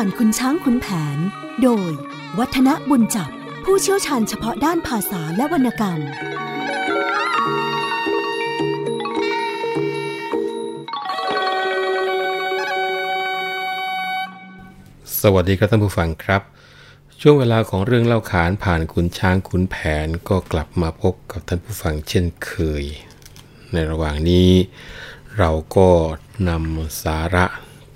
ผ่านคุณช้างคุณแผน โดย วัฒนบุญจับ ผู้เชี่ยวชาญเฉพาะด้านภาษาและวรรณกรรม สวัสดีครับท่านผู้ฟังครับ ช่วงเวลาของเรื่องเล่าขานผ่านคุณช้างคุณแผนก็กลับมาพบกับท่านผู้ฟังเช่นเคย ในระหว่างนี้เราก็นำสาระ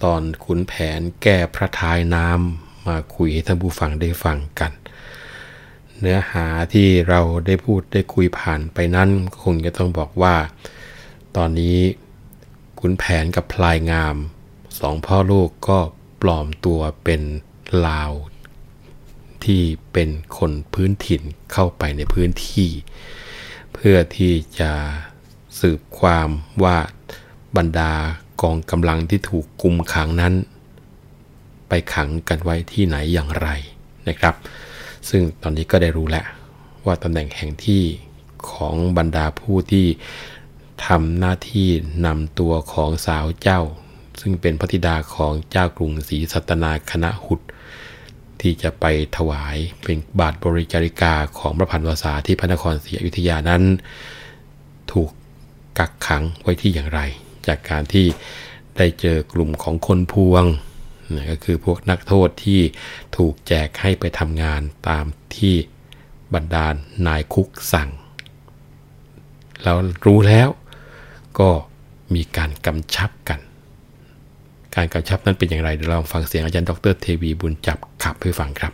ตอนขุนแผนแก้พระทายน้ำมาคุยให้ท่านผู้ฟังได้ฟังกัน เนื้อหาที่เราได้พูดได้คุยผ่านไปนั้นคงจะต้องบอกว่า ตอนนี้ขุนแผนกับพลายงามสองพ่อลูกก็ปลอมตัวเป็นลาวที่เป็นคนพื้นถิ่นเข้าไปในพื้นที่ เพื่อที่จะสืบความว่าบรรดา กองกำลังที่ถูกกุมขังนั้น ไปขังกันไว้ที่ไหนอย่างไรนะครับ ซึ่งตอนนี้ก็ได้รู้แล้วว่าตำแหน่งแห่งที่ของบรรดาผู้ที่ทำหน้าที่นำตัวของสาวเจ้า ซึ่งเป็นพระธิดาของเจ้ากรุงศรีสัตนาคณะหุดที่จะไปถวายเป็นบาทบริจาริกาของพระพันวษาที่พระนครศรีอยุธยานั้น ถูกกักขังไว้ที่อย่างไร จากการที่ได้เจอกลุ่มของคนพวงนะก็คือพวกนักโทษที่ถูกแจกให้ไปทำงานตามที่บรรดาลนายคุกสั่ง แล้วรู้แล้วก็มีการกำชับกัน การกำชับนั้นเป็นอย่างไรเดี๋ยวเราฟังเสียงอาจารย์ดรเทวีบุญจับขับให้ฟังครับ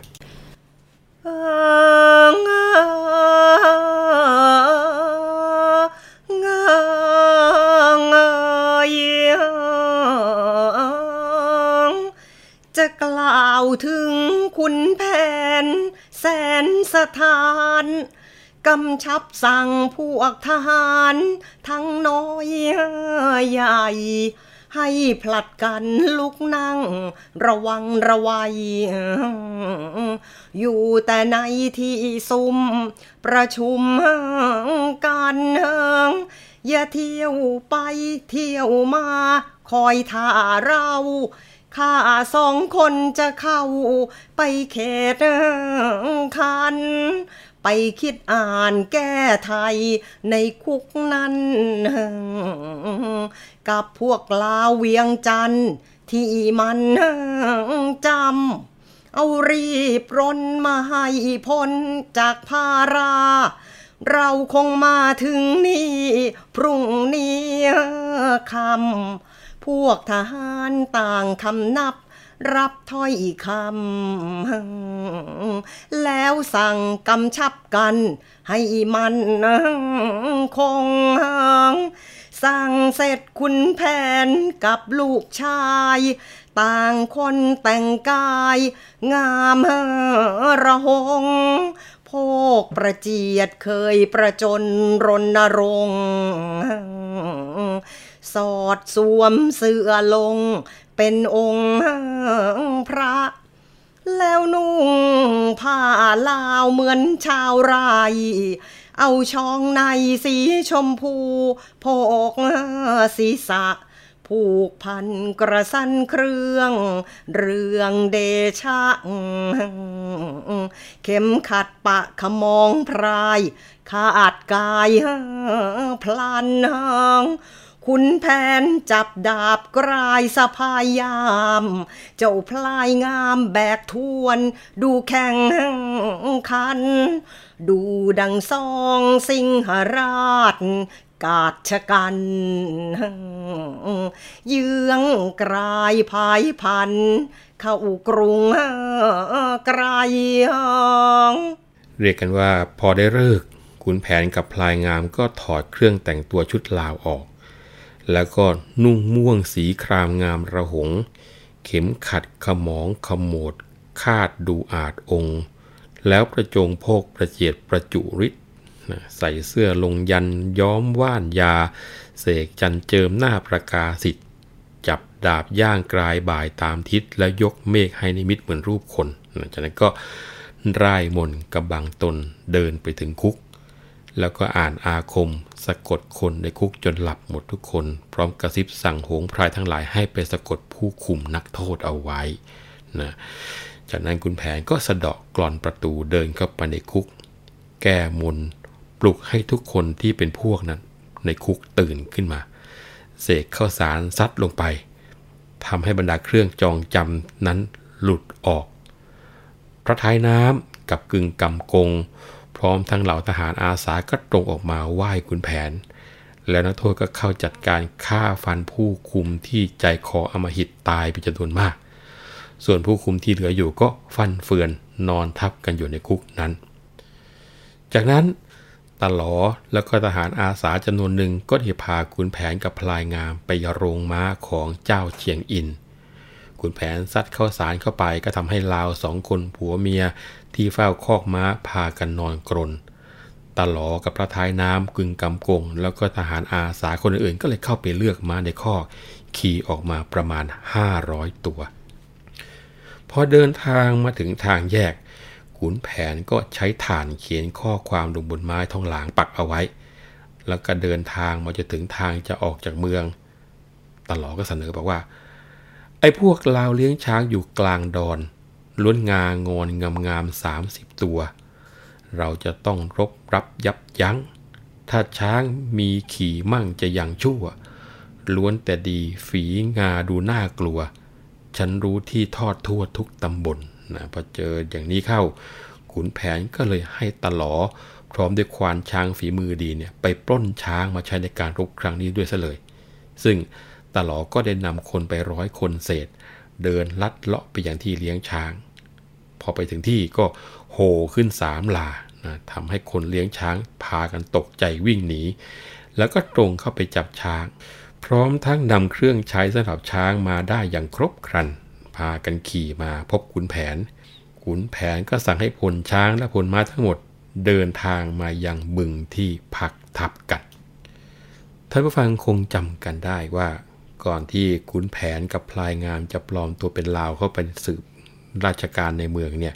ล่าวถึงคุณแผน แสนสถานกำชับสั่งพวกทหาร ทั้งน้อยใหญ่ ให้ผลัดกันลุกนั่ง ระวังระวัย อยู่แต่ในที่ซุ่มประชุมกันอย่าเที่ยวไปเที่ยวมา คอยท่าเรา ข้าสองคนจะเข้าไปเขตคัน ไปคิดอ่านแก้ไทยในคุกนั้น กับพวกลาเวียงจันทร์ที่มันจำ เอารีบร้นมาให้พ้นจากภารา เราคงมาถึงนี่ พรุ่งนี้คำ พวกทหารต่างคำนับรับถ้อยคำ แล้วสั่งกำชับกัน ให้มันคงสั่งเสร็จคุณแผนกับลูกชาย ต่างคนแต่งกาย งามระหง โพกประเจียดเคยประจนรณรงค์ สอดสวมเสื้อลง เป็นองค์พระ แล้วนุ่งผ้าลาวเหมือนชาวไรเอาช่องในสีชมพูโพกศีรษะ ผูกพันกระสันเครื่อง เรื่องเดชะ เข็มขัดปะขมองพราย ขาดกายพลัน คุณแผนจับดาบกลายสะพายยาม เจ้าพลายงามแบกทวน ดูแข่งคัน ดูดังซองสิงหราชกาดชะกัน เยื้องกลายภายพัน เข้ากรุงไกลเรียกกันว่าพอได้เลิกขุนแผนกับพลายงามก็ถอดเครื่องแต่งตัวชุดลาวออก แล้วก็นุ่งม่วงสีครามงามระหง เข็มขัดขมองขมวดคาดดูอาจองค์ แล้วประจงโพกประเจียดประจุฤทธิ์ใส่เสื้อลงยันย้อมว่านยา เสกจันเจิมหน้าประกาศิทธิ์จับดาบย่างกลายบ่ายตามทิศแล้วยกเมฆให้นิมิตเหมือนรูปคน จากนั้นก็ร่ายมนกำบังตนเดินไปถึงคุก แล้วก็อ่านอาคม สะกดคนในคุกจนหลับหมดทุกคน พร้อมกระซิบสั่งโหงพรายทั้งหลายให้ไปสะกดผู้คุมนักโทษเอาไว้นะจากนั้นคุณแผนก็สะเดาะกรอนประตูเดินเข้าไปในคุก แก้มนปลุกให้ทุกคนที่เป็นพวกนั้น ในคุกตื่นขึ้นมา เสกข้าวสารซัดลงไปทำให้บรรดาเครื่องจองจำนั้นหลุดออก พระท้ายน้ำกับกึ่งกำกง พร้อมทั้งเหล่าทหารอาสาก็ตรงออกมาไหว้คุณแผน แล้วนักโทษก็เข้าจัดการฆ่าฟันผู้คุมที่ใจคออมหิตตายเป็นจำนวนมาก ส่วนผู้คุมที่เหลืออยู่ก็ฟันเฟือนนอนทับกันอยู่ในคุกนั้น จากนั้นตลอแล้วก็ทหารอาสาจำนวนหนึ่งก็ได้พาขุนแผนกับพลายงามไปโรงม้าของเจ้าเชียงอินขุนแผนซัดเข้าสารเข้าไปก็ทำให้ลาวสองคนผัวเมีย ที่เฝ้าคอกม้าพากันนอนกรนตลอกับพระท้ายน้ำกึ่งกำกง แล้วก็ทหารอาสาคนอื่นก็เลยเข้าไปเลือกม้าในคอกขี่ออกมาประมาณ 500 ตัว พอเดินทางมาถึงทางแยกขุนแผนก็ใช้ฐานเขียนข้อความลงบนไม้ทองหลางปักเอาไว้ แล้วก็เดินทางมาจะถึงทางจะออกจากเมือง ตลอก็เสนอบอกว่า ไอ้พวกลาวเลี้ยงช้างอยู่กลางดอน ล้วนงางอนงามงามสามสิบตัว เราจะต้องรบรับยับยัง้ง ถ้าช้างมีขี่มั่งจะยังชั่ว ล้วนแต่ดีฝีงาดูน่ากลัว ฉันรู้ที่ทอดทั่วทุกตำบลนะพอเจออย่างนี้เข้า ขุนแผนก็เลยให้ตะลอ พร้อมด้วยควานช้างฝีมือดีเนี่ยไปปล้นช้างมาใช้ในการรบครั้งนี้ด้วยซะเลย ซึ่งตะลอก็ได้นำคนไปร้อยคนเศษ เดินลัดเลาะไปอย่างที่เลี้ยงช้าง อไปถึงที่ก็โห่ขึ้นสามลานะทำให้คนเลี้ยงช้างพากันตกใจวิ่งหนี แล้วก็ตรงเข้าไปจับช้าง พร้อมทั้งนำเครื่องใช้สำหรับช้างมาได้อย่างครบครัน พากันขี่มาพบขุนแผน ขุนแผนก็สั่งให้พลช้างและพลม้าทั้งหมดเดินทางมายังบึงที่พักทับกัน ท่านผู้ฟังคงจำกันได้ว่า ก่อนที่ขุนแผนกับพลายงามจะปลอมตัวเป็นลาวเข้าไปสืบ ราชการในเมืองเนี่ย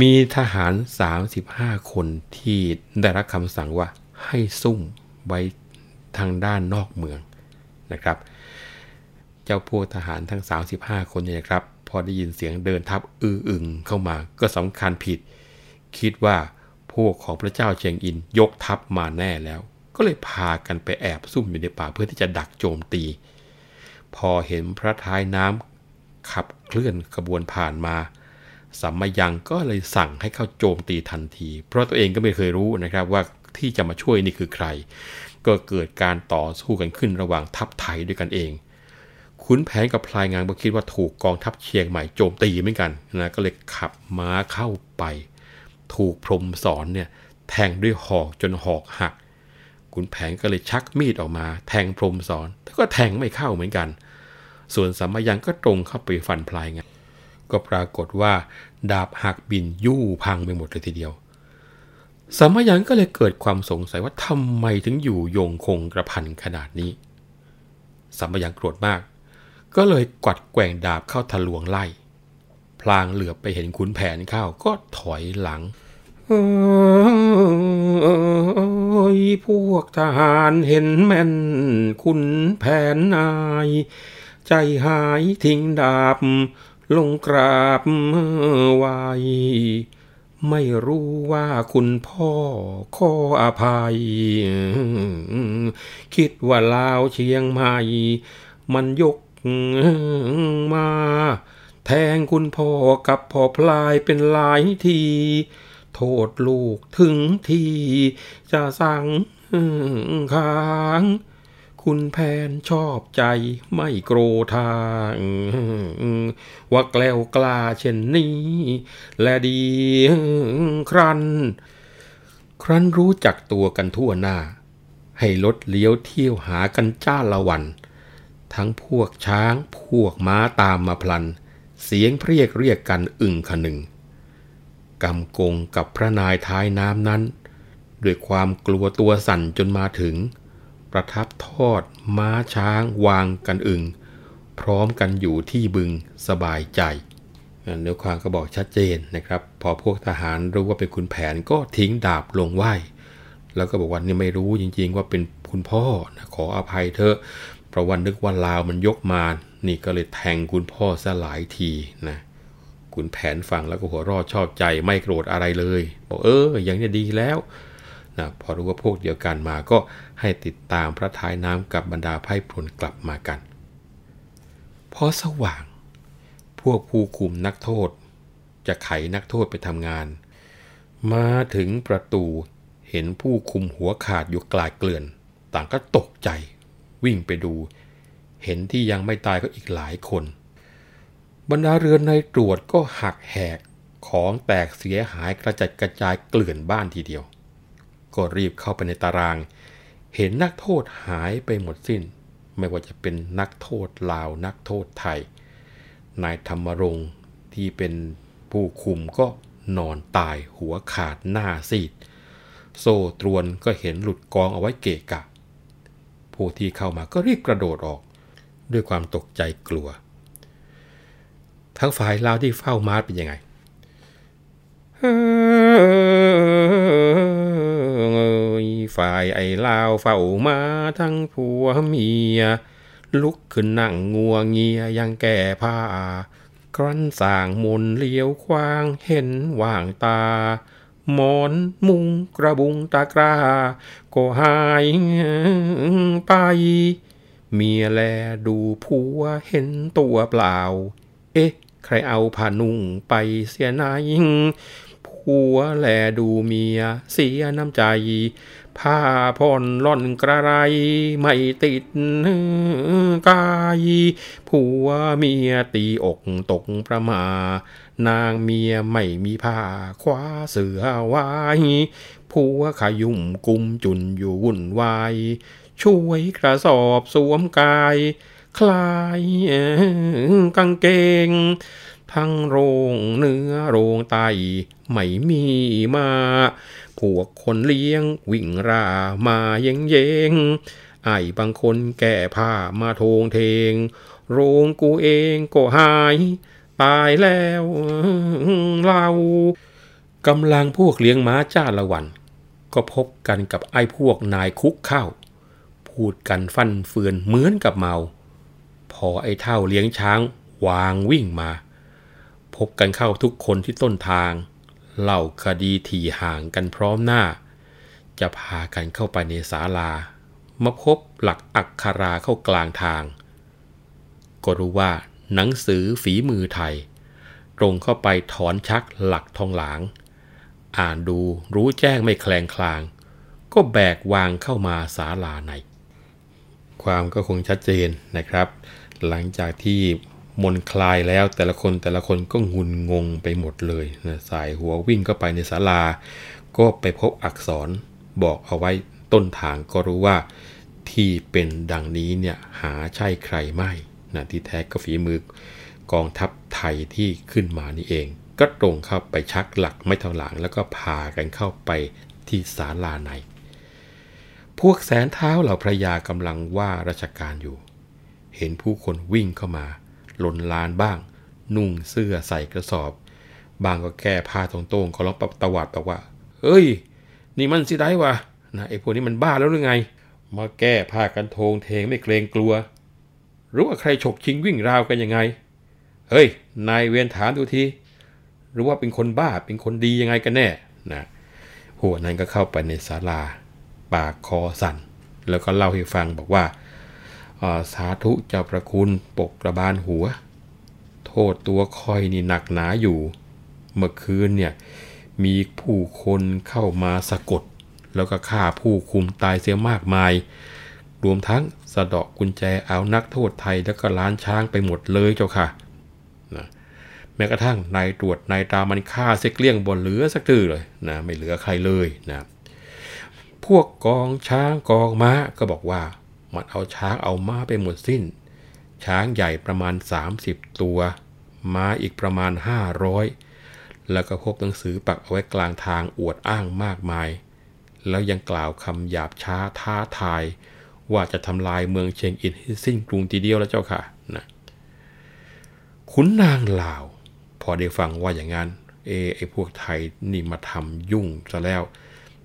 มีทหาร 35 คนที่ได้รับคำสั่งว่าให้ซุ่มไว้ทางด้านนอกเมืองนะครับ เจ้าพวกทหารทั้ง 35 คนเนี่ยครับ พอได้ยินเสียงเดินทัพอืออึงเข้ามาก็สำคัญผิด คิดว่าพวกของพระเจ้าเชียงอินยกทัพมาแน่แล้ว ก็เลยพากันไปแอบซุ่มอยู่ในป่าเพื่อที่จะดักโจมตี พอเห็นพระท้ายน้ำ ขับเคลื่อนขบวนผ่านมาสัมมายังก็เลยสั่งให้เข้าโจมตีทันที เพราะตัวเองก็ไม่เคยรู้นะครับว่าที่จะมาช่วยนี่คือใคร ก็เกิดการต่อสู้กันขึ้นระหว่างทัพไทยด้วยกันเองขุนแผนกับพลายงานก็คิดว่าถูกกองทัพเชียงใหม่โจมตีเหมือนกันนะก็เลยขับม้าเข้าไป ถูกพรมสอนเนี่ยแทงด้วยหอกจนหอกหักขุนแผนก็เลยชักมีดออกมา แทงพรมสอนแต่ก็แทงไม่เข้าเหมือนกัน ส่วนสัมมายังก็ตรงเข้าไปฟันพลายงาก็ปรากฏว่า ดาบหักบินยู่พังไปหมดเลยทีเดียวสัมมายังก็เลยเกิดความสงสัยว่าทำไมถึงอยู่ยงคงกระพันขนาดนี้สัมมายังโกรธมาก ก็เลยกวัดแกว่งดาบเข้าทะลวงไล่ พลางเหลือไปเห็นขุนแผนเข้าก็ถอยหลังเอ้ยพวกทหารเห็นแม่นขุนแผนนาย ใจหายทิ้งดาบ ลงกราบไว้ไม่รู้ว่าคุณพ่อขออภัย คิดว่าลาวเชียงใหม่ มันยกมา แทงคุณพ่อกับพ่อพลายเป็นหลายที โทษลูกถึงที จะสั่งค้าง คุณแพนชอบใจไม่โกรธาว่าแกล้วกล้าเช่นนี้ และดีครัน ครั้นรู้จักตัวกันทั่วหน้า ให้ลดเลี้ยวเที่ยวหากันจ้าละวัน ทั้งพวกช้างพวกม้าตามมาพลัน เสียงเรียกเรียกกันอึ่งขนึงกำกงกับพระนายท้ายน้ำนั้น ด้วยความกลัวตัวสั่นจนมาถึง ประทับทอด ม้าช้างวางกันอึงพร้อมกันอยู่ที่บึงสบายใจเนื้อความก็บอกชัดเจนนะครับ พอพวกทหารรู้ว่าเป็นคุณแผนก็ทิ้งดาบลงไหวแล้วก็บอกว่านี่ไม่รู้จริงๆว่าเป็นคุณพ่อนะขออภัยเถอะเพราะวันนึกว่าลาวมันยกมา นี่ก็เลยแทงคุณพ่อซะหลายทีนะคุณแผนฟังแล้วก็หัวรอดชอบใจไม่โกรธอะไรเลย บอกเอออย่างนี้ดีแล้ว นะพอรู้ว่าพวกเดียวกันมาก็ให้ติดตามพระท้ายน้ำกับบรรดาไพ่พลกลับมากัน พอสว่าง พวกผู้คุมนักโทษ จะไขนักโทษไปทำงาน มาถึงประตูเห็นผู้คุมหัวขาดอยู่กลายเกลื่อน ต่างก็ตกใจ วิ่งไปดู เห็นที่ยังไม่ตายก็อีกหลายคน บรรดาเรือนในตรวจก็หักแหกของแตกเสียหายกระจัดกระจายเกลื่อนบ้านทีเดียว ก็รีบเข้าไปในตาราง เห็นนักโทษหายไปหมดสิ้น ไม่ว่าจะเป็นนักโทษลาวนักโทษไทย นายธรรมรงค์ที่เป็นผู้คุมก็นอนตายหัวขาดหน้าซีด โซ่ตรวนก็เห็นหลุดกองเอาไว้เกะกะ ผู้ที่เข้ามาก็รีบกระโดดออก ด้วยความตกใจกลัว ทั้งฝ่ายลาวที่เฝ้ามาร์เป็นยังไง ฝ่ายไอ้ลาวเฝ้ามาทั้งผัวเมีย ลุกขึ้นนั่งงัวเงียยังแก่ผ้า ครั้นสางมนเลี้ยวควางเห็นว่างตา หมอนมุงกระบุงตากราก็หายไป เมียแลดูผัวเห็นตัวเปล่า เอ๊ะ ใครเอาผ้านุ่งไปเสียนายผัวแลดูเมียเสียน้ำใจ ผ้าผ่อนล่อนกระไร ไม่ติดกาย ผัวเมียตีอกตกประมา นางเมียไม่มีผ้าคว้าเสือไว้ผัวขยุ่มกุมจุนอยู่วุ่นวาย ช่วยกระสอบสวมกาย คลายกางเกง ทั้งโรงเนื้อโรงไต ไม่มีมา พวกคนเลี้ยง วิ่งรามาเยงเยงไอ้บางคนแก่ผ้ามาโทงเทง โรงกูเองก็หาย ตายแล้วเรากำลังพวกเลี้ยงม้าจ้าละวัน ก็พบกันกับไอ้พวกนายคุกเข้า พูดกันฟันเฟือนเหมือนกับเมา พอไอ้เท่าเลี้ยงช้างวางวิ่งมา พบกันเข้าทุกคนที่ต้นทาง เล่าคดีถี่ห่างกันพร้อมหน้า จะพากันเข้าไปในศาลา มาพบหลักอักขราเข้ากลางทาง ก็รู้ว่าหนังสือฝีมือไทย ตรงเข้าไปถอนชักหลักทองหลาง อ่านดูรู้แจ้งไม่แคลงคลาง ก็แบกวางเข้ามาศาลาใน ความก็คงชัดเจนนะครับ หลังจากที่ มนคลายแล้วแต่ละคนแต่ละคนก็งุนงงไปหมดเลยนะสายหัววิ่งเข้าไปในศาลา ก็ไปพบอักษรบอกเอาไว้ต้นทางก็รู้ว่าที่เป็นดังนี้เนี่ยหาใช่ใครไม่นะที่แท้ก็ฝีมือกองทัพไทยที่ขึ้นมานี่เอง ก็ตรงเข้าไปชักหลักไม่ทางหลังแล้วก็พากันเข้าไปที่ศาลาใน พวกแสนเท้าเหล่าพระยากำลังว่าราชการอยู่ เห็นผู้คนวิ่งเข้ามา หล่นลานบ้าง นุ่งเสื้อใส่กระสอบ บางก็แก้ผ้าตรงๆก็ร้องปตวัดบอกว่า เฮ้ย นี่มันสิได้วะนะไอ้พวกนี้มันบ้าแล้วหรือไง มาแก้ผ้ากันโทงเทงไม่เกรงกลัว รู้ว่าใครฉกชิงวิ่งราวกันยังไง เฮ้ย นายเวียนถามดูทีรือว่าเป็นคนบ้าเป็นคนดียังไงกันแน่นะหัวนั้นก็เข้าไปในศาลา ปากคอสั่น แล้วก็เล่าให้ฟังบอกว่า สาธุเจ้าประคุณปกกระบาลหัว โทษตัวคอยนี่หนักหนาอยู่ เมื่อคืนเนี่ยมีผู้คนเข้ามาสะกด แล้วก็ฆ่าผู้คุมตายเสียมากมาย รวมทั้งสะเดาะกุญแจเอานักโทษไทยแล้วก็ล้านช้างไปหมดเลยเจ้าค่ะนะแม้กระทั่งนายตรวจนายตามันฆ่าเสกเลี่ยงบนเหลือสักตื้อเลยนะไม่เหลือใครเลยนะพวกกองช้างกองม้าก็บอกว่า มันเอาช้างเอาม้าไปหมดสิ้น ช้างใหญ่ประมาณ 30 ตัว ม้าอีกประมาณ 500 แล้วก็พบหนังสือปักเอาไว้กลางทางอวดอ้างมากมาย แล้วยังกล่าวคำหยาบช้าท้าทาย ว่าจะทำลายเมืองเชียงอินให้สิ้นกรุงทีเดียวแล้วเจ้าค่ะนะขุนนางลาว พอได้ฟังว่าอย่างนั้นเอไอพวกไทยนี่มาทำยุ่งซะแล้ว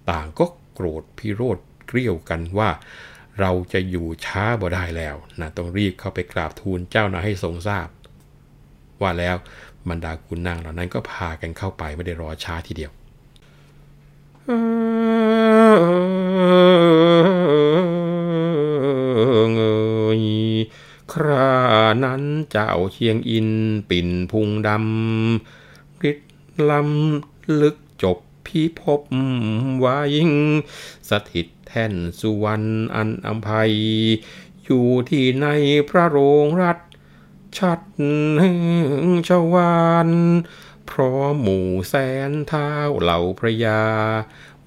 ต่างก็โกรธพิโรธเกลี้ยวกันว่า เราจะอยู่ช้าบ่ได้แล้วนะต้องรีบเข้าไปกราบทูลเจ้านายให้ทรงทราบ ว่าแล้วบรรดาคุณนางเหล่านั้นก็พากันเข้าไปไม่ได้รอช้าทีเดียวเอยครานั้นเจ้าเชียงอินปิ่นพุงดำฤทธิ์ลำลึกจบพิภพวายิงสถิต แท่นสุวรรณอันอัมภัย อยู่ที่ในพระโรงรัฐ ชัดชวานพร้อมหมู่แสนเท้าเหล่าพระยา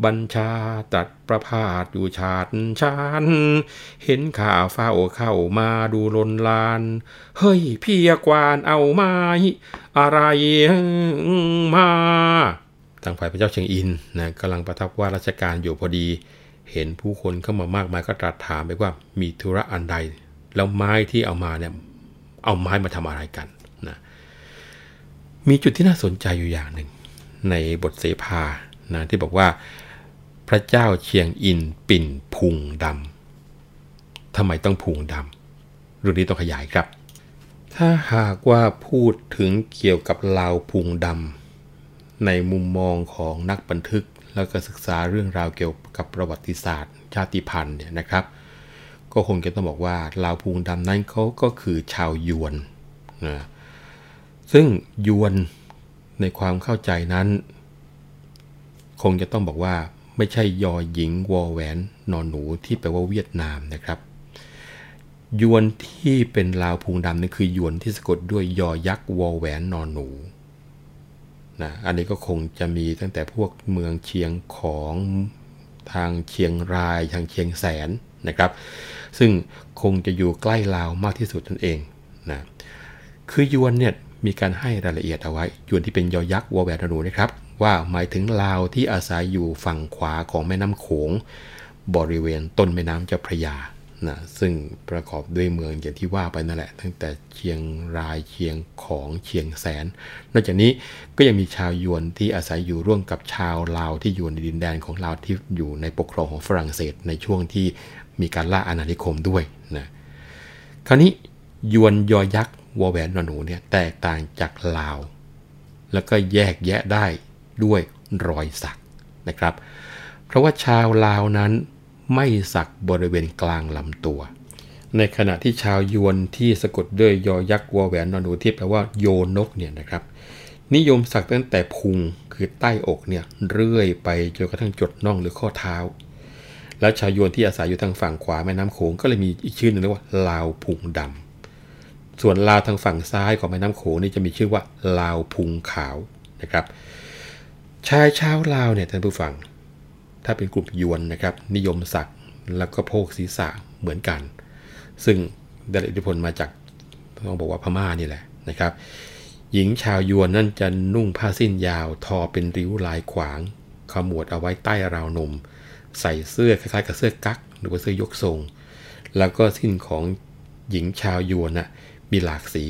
บัญชาตัดประพาสอยู่ชาติชานเห็นข่าเฝ้าเข้ามาดูลนลาน เฮ้ยพียกวานเอาไม้อะไรมาทางฝ่ายพระเจ้าเชียงอินนะกำลังประทับว่าราชการอยู่พอดี เห็นผู้คนเข้ามามากมายก็ตรัสถามไปว่ามีธุระอันใด แล้วไม้ที่เอามาเนี่ยเอาไม้มาทำอะไรกันนะมีจุดที่น่าสนใจอยู่อย่างหนึ่ง ในบทเสภานะที่บอกว่าพระเจ้าเชียงอินปิ่นพุงดำทำไมต้องพุงดำเรื่องนี้ต้องขยายครับ ถ้าหากว่าพูดถึงเกี่ยวกับลาวพุงดำในมุมมองของนักบันทึก แล้วก็ศึกษาเรื่องราวเกี่ยวกับประวัติศาสตร์ ชาติพันธุ์เนี่ยนะครับ ก็คงจะต้องบอกว่าลาวพุงดำนั้นเขาก็คือชาวยวนนะซึ่งยวนในความเข้าใจนั้น คงจะต้องบอกว่าไม่ใช่ยอหญิงวอแหวนนอนหนูที่แปลว่าเวียดนามนะครับ ยวนที่เป็นลาวพุงดำนั่นคือยวนที่สะกดด้วยยอยักษ์วอแหวนนอนหนู นะอันนี้ก็คงจะมีตั้งแต่พวกเมืองเชียงของทางเชียงรายทางเชียงแสนนะครับ ซึ่งคงจะอยู่ใกล้ลาวมากที่สุดนั่นเองนะคือยวนเนี่ยมีการให้รายละเอียดเอาไว้ยวนที่เป็นยอยักษ์วอแหวนนอนหนูนะครับ ว่าหมายถึงลาวที่อาศัยอยู่ฝั่งขวาของแม่น้ำโขง บริเวณต้นแม่น้ำเจ้าพระยา นะซึ่งประกอบด้วยเมืองอย่างที่ว่าไปนั่นแหละ ตั้งแต่เชียงรายเชียงของเชียงแสน นอกจากนี้ก็ยังมีชาวยวนที่อาศัยอยู่ร่วมกับชาวลาวที่อยู่ในดินแดนของลาวที่อยู่ในปกครองของฝรั่งเศสในช่วงที่มีการล่าอาณานิคมด้วยนะคราวนี้ยวนยอยักษ์วอแหวนนอนหนูเนี่ยแตกต่างจากลาว แล้วก็แยกแยะได้ด้วยรอยสักนะครับ เพราะว่าชาวลาวนั้น ไม่สักบริเวณกลางลำตัว ในขณะที่ชาวยวนที่สะกดด้วยยอยักษ์วอแหวนนอนหนูที่แปลว่าโยนกเนี่ยนะครับ นิยมสักตั้งแต่พุงคือใต้อกเนี่ยเรื่อยไปจนกระทั่งจดน่องหรือข้อเท้า แล้วชาวยวนที่อาศัยอยู่ทางฝั่งขวาแม่น้ำโขงก็เลยมีอีกชื่อหนึ่งเรียกว่าลาวพุงดำส่วนลาวทางฝั่งซ้ายของแม่น้ำโขงนี่จะมีชื่อว่าลาวพุงขาวนะครับชายชาวลาวเนี่ยท่านผู้ฟัง ถ้าเป็นกลุ่มยวนนะครับ นิยมสักแล้วก็โพกศีรษะเหมือนกัน ซึ่งได้อิทธิพลมาจากต้องบอกว่าพม่านี่แหละนะครับ หญิงชาวยวนนั่นจะนุ่งผ้าสิ้นยาวทอเป็นริ้วลายขวาง ขมวดเอาไว้ใต้ราวนม ใส่เสื้อคล้ายๆกับเสื้อกั๊กหรือว่าเสื้อยกทรง แล้วก็สิ้นของหญิงชาวยวนน่ะมีหลากสี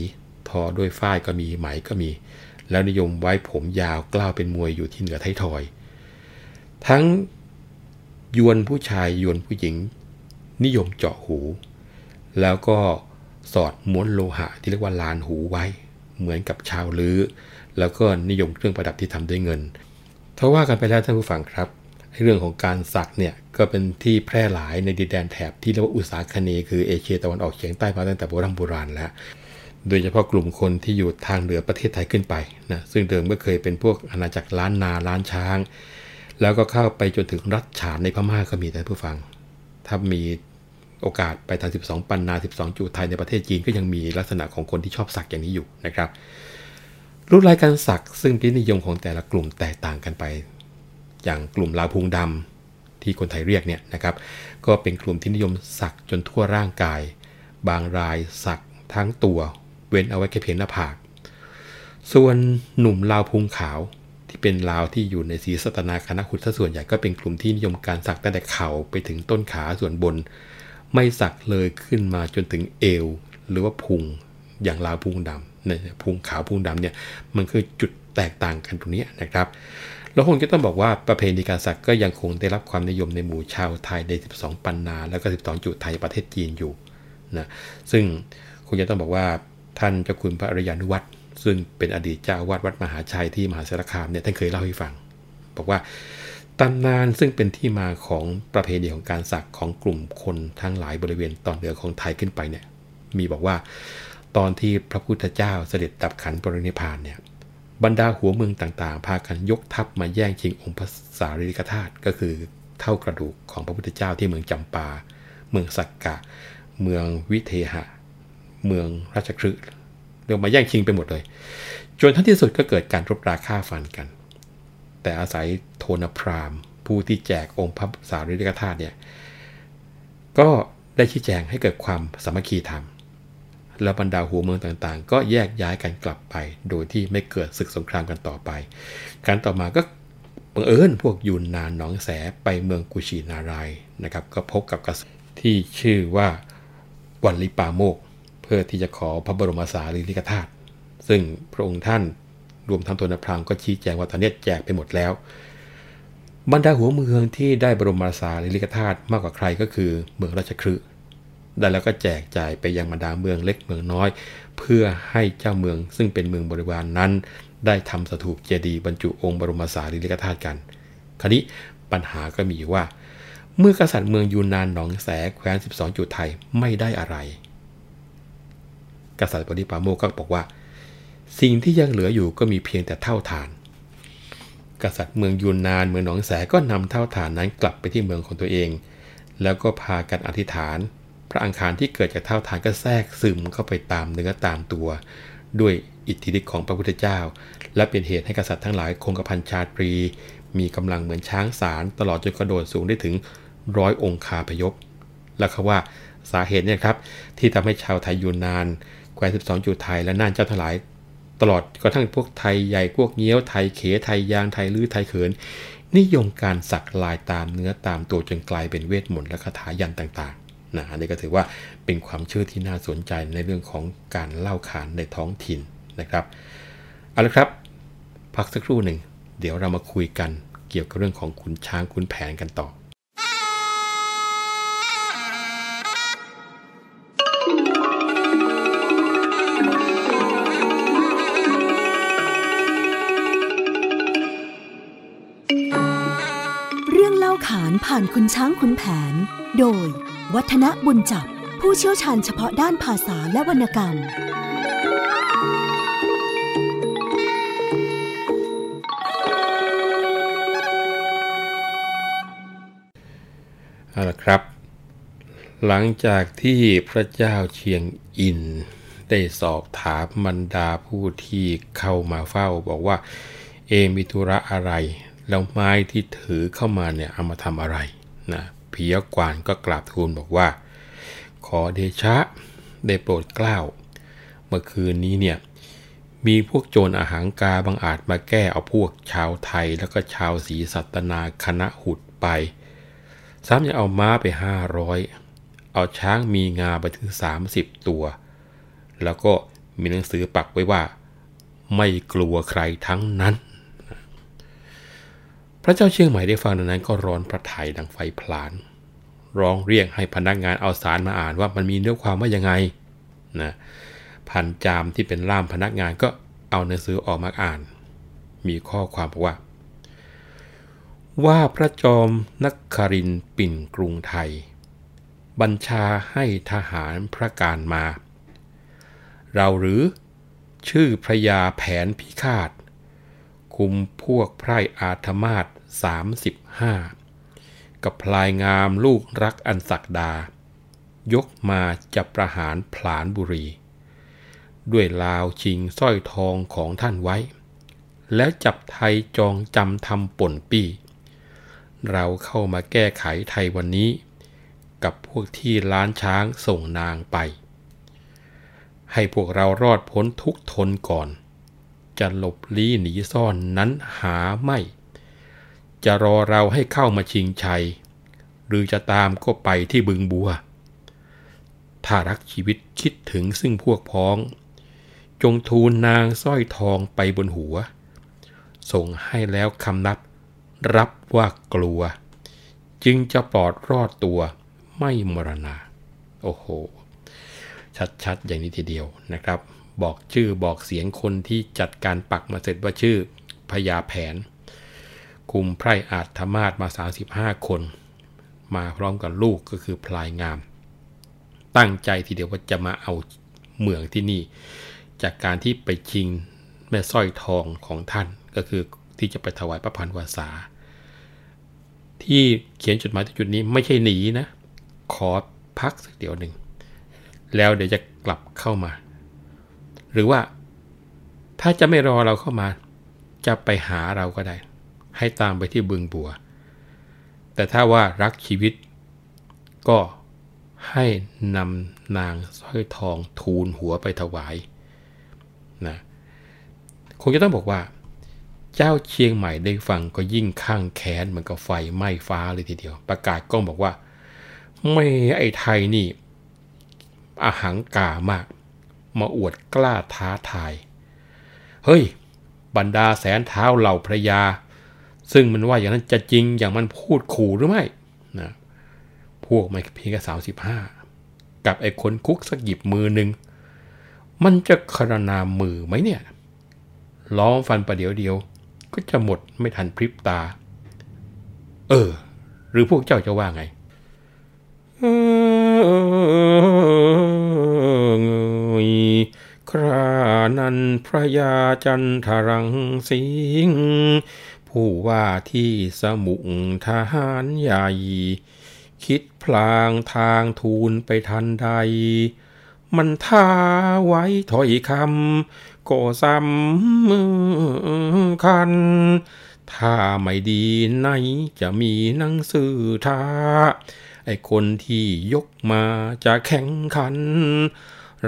ทอด้วยฝ้ายก็มีไหมก็มี แล้วนิยมไว้ผมยาวกล้าวเป็นมวยอยู่ที่เหนือไททอย ทั้ง ยวนผู้ชายยวนผู้หญิง นิยมเจาะหู แล้วก็สอดม้วนโลหะที่เรียกว่าลานหูไว้ เหมือนกับชาวลือ้อแล้วก็นิยมเครื่องประดับที่ทำด้วยเงินถ้าว่ากันไปแล้วท่านผู้ฟังครับ เรื่องของการสักเนี่ยก็เป็นที่แพร่หลายในดินแดนแถบที่เรียกว่าอุษาคเนคือเอเชียตะวันออกเฉียงใต้มาตั้งแต่โบราณโบราณแล้ว โดยเฉพาะกลุ่มคนที่อยู่ทางเหนือประเทศไทยขึ้นไปนะซึ่งเดิมก็เคยเป็นพวกอาณาจักรล้านนาล้านช้าง แล้วก็เข้าไปจนถึงรัฐฉานในพม่าก็มีท่านผู้ฟัง ถ้ามีโอกาสไปทาง 12 ปันนา 12 จูไทยในประเทศจีนก็ยังมีลักษณะของคนที่ชอบสักอย่างนี้อยู่นะครับรูปลายการสักซึ่งพินิยมของแต่ละกลุ่มแตกต่างกันไป อย่างกลุ่มลาพุงดำที่คนไทยเรียกเนี่ยนะครับก็เป็นกลุ่มที่นิยมสักจนทั่วร่างกาย บางรายสักทั้งตัว เว้นเอาไว้แค่เพียงหน้าผาก ส่วนหนุ่มลาวพุงขาว เป็นลาวที่อยู่ในศีสัตนาคณะขุดซะส่วนใหญ่ก็เป็นกลุ่มที่นิยมการสักตั้งแต่เข่าไปถึงต้นขาส่วนบน ไม่สักเลยขึ้นมาจนถึงเอว หรือว่าพุงอย่างลาวพุงดำเนี่ยพุงขาวพุงดำเนี่ยมันคือจุดแตกต่างกันตรงนี้นะครับแล้วคงจะต้องบอกว่าประเพณีการสักก็ยังคงได้รับความนิยมในหมู่ชาวไทยใน 12 ปันนา แล้วก็ 12 จุดไทยประเทศจีนอยู่นะซึ่งคงจะต้องบอกว่าท่านเจ้าคุณพระอริยานุวัตร ซึ่งเป็นอดีตเจ้าวาดวัดมหาชัยที่มหาสารคามเนี่ยท่านเคยเล่าให้ฟัง บอกว่าตำนานซึ่งเป็นที่มาของประเพณีของการสักของกลุ่มคนทั้งหลายบริเวณตอนเหนือของไทยขึ้นไปเนี่ยมีบอกว่าตอนที่พระพุทธเจ้าเสด็จดับขันปรินิพานเนี่ยบรรดาหัวเมืองต่างๆ พากันยกทัพมาแย่งชิงองค์พระสารีริกธาตุก็คือเท่ากระดูกของพระพุทธเจ้าที่เมืองจำปา เมืองสักกะ เมืองวิเทหะ เมืองราชคฤห์ียกมาแย่งชิงไปหมดเลย จนทั้งที่สุดก็เกิดการรบราฆ่าฟันกัน แต่อาศัยโทนพรามผู้ที่แจกองค์พระสารีริกธาตุเนี่ยก็ได้ชี้แจงให้เกิดความสามัคคีธรรม แล้วบรรดาหัวเมืองต่างๆ ก็แยกย้ายกันกลับไป โดยที่ไม่เกิดศึกสงครามกันต่อไป การต่อมาก็บังเอิญพวกยูนนานหนองแสไปเมืองกุชินารายนะครับ ก็พบกับกษัตริย์ที่ชื่อว่าวันลิปาโมกเพื่อที่จะขอพระบรมสารีริกธาตุซึ่งพระองค์ท่านรวมทั้งตัวนพรางก็ชี้แจงว่าตอนนี้แจกไปหมดแล้ว บรรดาหัวเมืองที่ได้บรมสารีริกธาตุมากกว่าใครก็คือเมืองราชคฤห์ได้แล้วก็แจกจ่ายไปยังบรรดาเมืองเล็กเมืองน้อย เพื่อให้เจ้าเมืองซึ่งเป็นเมืองบริวารนนั้น ได้ทำสถูปเจดีย์บรรจุองค์บรมสารีริกธาตุกัน คราวนี้ปัญหาก็มีอยู่ว่า เมื่อกษัตริย์เมืองยูนนานหนองแสแคว้น 12 จุดไทยไม่ได้อะไร กษัตริย์ปริปาโมก็บอกว่า สิ่งที่ยังเหลืออยู่ก็มีเพียงแต่เท่าฐาน กษัตริย์เมืองยูนนานเมืองหนองแสก็นำเท่าฐานนั้นกลับไปที่เมืองของตัวเอง แล้วก็พากันอธิษฐาน พระอังคารที่เกิดจากเท่าทานก็แทรกซึมเข้าไปตามเนื้อตามตัว ด้วยอิทธิฤทธิ์ของพระพุทธเจ้า และเป็นเหตุให้กษัตริย์ทั้งหลายคงกระพันชาตรี มีกำลังเหมือนช้างสารตลอดจนกระโดดสูงได้ถึงร้อยองคาพยพและเขาว่าสาเหตุเนี่ยครับที่ทำให้ชาวไทยยูนนาน ว้น12จุดไทยและน่านเจ้าทลาย ตลอดกระทั่งพวกไทยใหญ่พวกเงี้ยวไทยเขไทยยางไทยลื้อไทยเขิน นิยมการสักลายตามเนื้อตามตัวจนกลายเป็นเวทมนต์และคาถายันต่างนะอันนี้ก็ถือว่าเป็นความเชื่อที่น่าสนใจในเรื่องของการเล่าขานในท้องถิ่นนะครับเอาละครับ พักสักครู่หนึ่ง เดี๋ยวเรามาคุยกันเกี่ยวกับเรื่องของขุนช้างขุนแผนกันต่อาขานผ่านคุณช้างคุณแผน โดย วัฒนบุญจับ ผู้เชี่ยวชาญเฉพาะด้านภาษาและวรรณกรรม เอาละครับ หลังจากที่พระเจ้าเชียงอิน ได้สอบถามบรรดาผู้ที่เข้ามาเฝ้าบอกว่า เอมิธุระอะไร แล้วไม้ที่ถือเข้ามาเนี่ยเอามาทำอะไรนะพียกวานก็กราบทูลบอกว่า ขอเดชะได้โปรดเกล้า เมื่อคืนนี้เนี่ยมีพวกโจรอาหางกาบางอาจมาแก้เอาพวกชาวไทยแล้วก็ชาวศรีสัตนาคณะหุดไป ซ้ำยังเอาม้าไป 500 เอาช้างมีงาไปถึง 30 ตัว แล้วก็มีหนังสือปักไว้ว่า ไม่กลัวใครทั้งนั้น พระเจ้าเชียงใหม่ได้ฟังดังนั้นก็ร้อนพระทัยดังไฟพลาน ร้องเรียกให้พนักงานเอาสารมาอ่านว่ามันมีเนื้อความว่ายังไงนะพันจามที่เป็นล่ามพนักงานก็เอาหนังสือออกมาอ่าน มีข้อความบอกว่า ว่าพระจอมนักคารินปิ่นกรุงไทย บัญชาให้ทหารพระการมา เราหรือชื่อพระยาแผนพิฆาต คุมพวกไพร่อาธมาศสามสิบห้ากับพลายงามลูกรักอันศักดา ยกมาจะประหารผลานบุรี ด้วยลาวชิงสร้อยทองของท่านไว้ แล้วจับไทยจองจำทำป่นปี้ เราเข้ามาแก้ไขไทยวันนี้ กับพวกที่ล้านช้างส่งนางไป ให้พวกเรารอดพ้นทุกทนก่อน จะหลบลี้หนีซ่อนนั้นหาไม่ จะรอเราให้เข้ามาชิงชัย หรือจะตามก็ไปที่บึงบัว ถ้ารักชีวิตคิดถึงซึ่งพวกพ้อง จงทูลนางสร้อยทองไปบนหัวสส่งให้แล้วคำนับ รับว่ากลัว จึงจะปลอดรอดตัวไม่มรณา โอ้โห ชัดๆ อย่างนี้ทีเดียวนะครับ บอกชื่อบอกเสียงคนที่จัดการปักมาเสร็จว่าชื่อพญาแผน คุมไพร่อาจธมาศมา 35 คน มาพร้อมกับลูกก็คือพลายงาม ตั้งใจทีเดียวว่าจะมาเอาเมืองที่นี่ จากการที่ไปชิงแม่สร้อยทองของท่านก็คือที่จะไปถวายพระพันวาสา ที่เขียนจดหมายที่จุดนี้ไม่ใช่หนีนะ ขอพักสักเดี๋ยวหนึ่ง แล้วเดี๋ยวจะกลับเข้ามา หรือว่า ถ้าจะไม่รอเราเข้ามา จะไปหาเราก็ได้ ให้ตามไปที่บึงบัว แต่ถ้าว่ารักชีวิต ก็ให้นำนางสร้อยทองทูลหัวไปถวายนะคงจะต้องบอกว่า เจ้าเชียงใหม่ได้ฟังก็ยิ่งข้างแค้นเหมือนกับไฟไหม้ฟ้าเลยทีเดียว ประกาศก้องบอกว่า ไม่ไอ้ไทยนี่อาหังกามาก มาอวดกล้าท้าทาย เฮ้ย บรรดาแสนเท้าเหล่าพระยา ซึ่งมันว่าอย่างนั้นจะจริงอย่างมันพูดขู่หรือไม่นะพวกมันเพียงแค่สามสิบห้ากับไอ้คนคุกสักหยิบมือหนึ่งมันจะคารนามือไหมเนี่ย ล้อมฟันประเดี๋ยวเดียว ก็จะหมดไม่ทันพริบตา เออ หรือพวกเจ้าจะว่าไง ครานันพระยาจันทรังสิง ผู้ว่าที่สมุงทหารใหญ่ คิดพลางทางทูลไปทันใด มันท่าไว้ถอยคำก็สำคัญถ้าไม่ดีไหนจะมีหนังสือท้า ไอ้คนที่ยกมาจะแข่งขัน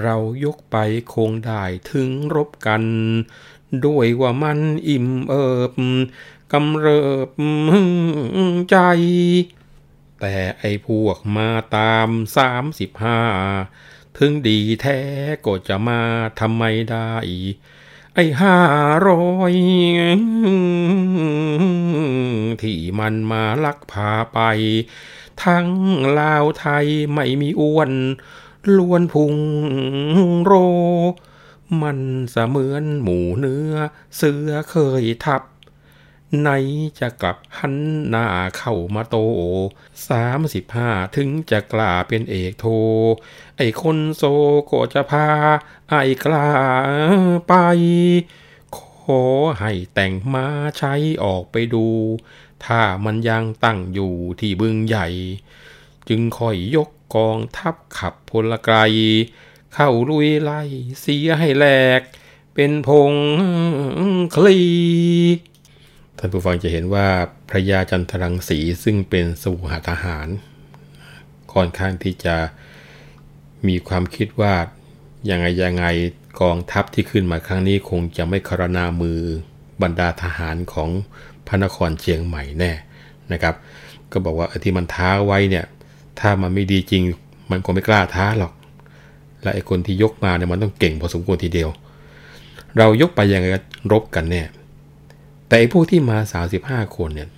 เรายกไปคงได้ถึงรบกัน ด้วยว่ามันอิ่มเอิบกำเริบใจ แต่ไอ้พวกมาตามสามสิบห้าถึงดีแท้ก็จะมาทำไมได้ ไอห้าร้อยที่มันมาลักพาไป ทั้งลาวไทยไม่มีอ้วนล้วนพุงโร มันเสมือนหมูเนื้อเสือเคยทับไหนจะกลับหันหน้าเข้ามาโตสามสิบห้าถึงจะกล้าเป็นเอกโท ไอคนโซก็จะพา ไอกล้าไป ขอให้แต่งมาใช้ออกไปดู ถ้ามันยังตั้งอยู่ที่บึงใหญ่ จึงค่อยยกกองทัพขับพลไกรเข้าลุยไล่เสียให้แหลก เป็นพงคลีท่านผู้ฟังจะเห็นว่าพระยาจันทรังสีซึ่งเป็นสมุหทหารค่อนข้างที่จะมีความคิดว่ายังไงยังไงกองทัพที่ขึ้นมาครั้งนี้คงจะไม่คารนามือบรรดาทหารของ พระนครเชียงใหม่แน่นะครับ ก็บอกว่าที่มันท้าไว้เนี่ยถ้ามันไม่ดีจริง มันคงไม่กล้าท้าหรอก และไอ้คนที่ยกมาเนี่ยมันต้องเก่งพอสมควรทีเดียว เรายกไปยังไงก็รบกันแน่แต่ไอ้พวกที่มา 35 คนเนี่ย